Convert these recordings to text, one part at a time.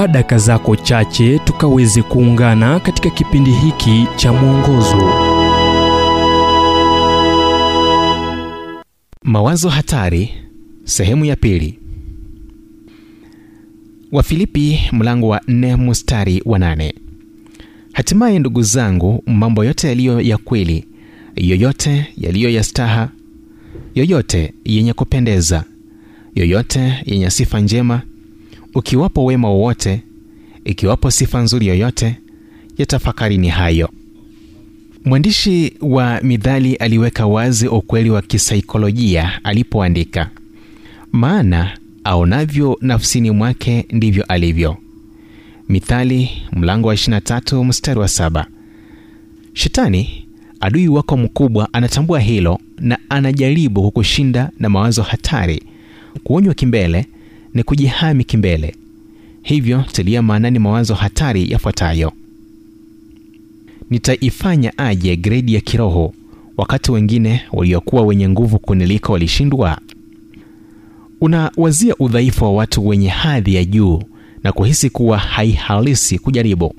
chukua daka zako chache tukaweze kuungana katika kipindi hiki cha mwongozo Mawazo hatari sehemu ya pili. Wafilipi mlango wa nne mstari wa nane. Hatimaye ndugu zangu, mambo yote yaliyo ya kweli, yoyote yaliyo ya staha, yoyote yenye kupendeza, yoyote yenye sifa njema, ukiwapo wema wowote, ikiwapo sifa nzuri yoyote, yatafakarini hayo. Mwandishi wa midhali aliweka wazi ukweli wa kisaikolojia alipoandika, maana aonavyo nafsini mwake ndivyo alivyo. Mithali mlango wa 23 mstari wa saba. Shetani adui wako mkubwa anatambua hilo na anajaribu kukushinda na mawazo hatari. Kuonywa kimbele ni kujihami kimbele. Hivyo tilia maanani mawazo hatari yafuatayo: nitaifanya aje gredi ya kiroho wakati wengine waliokuwa wenye nguvu kuniliko walishindwa? Unawazia udhaifu wa watu wenye hadhi ya juu na kuhisi kuwa haihalisi kujaribu.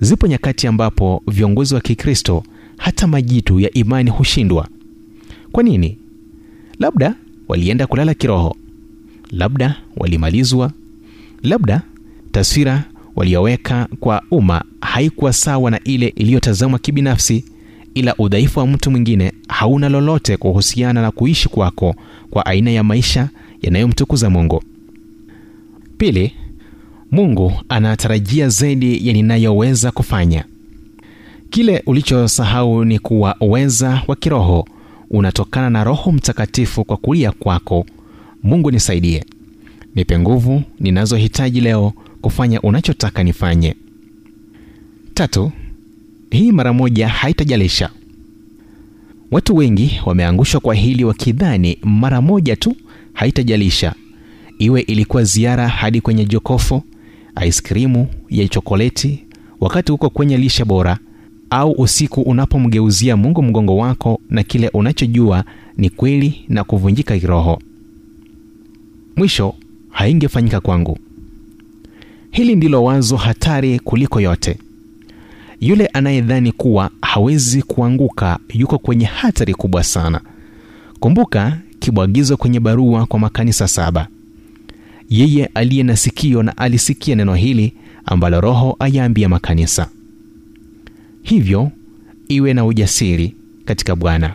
Zipo nyakati ambapo viongozi wa Kikristo hata majitu ya imani hushindwa. Kwa nini? Labda walienda kulala kiroho, labda walimalizwa, labda taswira walioweka kwa umma haikuwa sawa na ile iliyotazamwa kibinafsi, ila udhaifu wa mtu mwingine hauna lolote kuhusiana na kuishi kwako kwa aina ya maisha yanayomtukuza Mungu. Pili, Mungu anatarajia zaidi ya ninayoweza kufanya. Kile ulichosahau ni kuwa uweza wa kiroho unatokana na Roho Mtakatifu kwa kulia kwako. Mungu nisaidie, nipe nguvu ninazohitaji leo kufanya unachotaka nifanye. Tatu, hii mara moja haitajalisha. Watu wengi wameangushwa kwa hili wakidhani mara moja tu haitajalisha, iwe ilikuwa ziara hadi kwenye jokofu, aiskrimu ya chokoleti wakati uko kwenye lishe bora, au usiku unapomgeuzia Mungu mgongo wako na kile unachojua ni kweli na kuvunjika kiroho. Mwisho haingefanyika kwangu. Hili ndilo wazo hatari kuliko yote. Yule anayedhani kuwa hawezi kuanguka yuko kwenye hatari kubwa sana. Kumbuka kibwagizo kwenye barua kwa makanisa saba. Yeye aliye na sikio na alisikia neno hili ambalo Roho ayaambia makanisa. Hivyo iwe na ujasiri katika Bwana.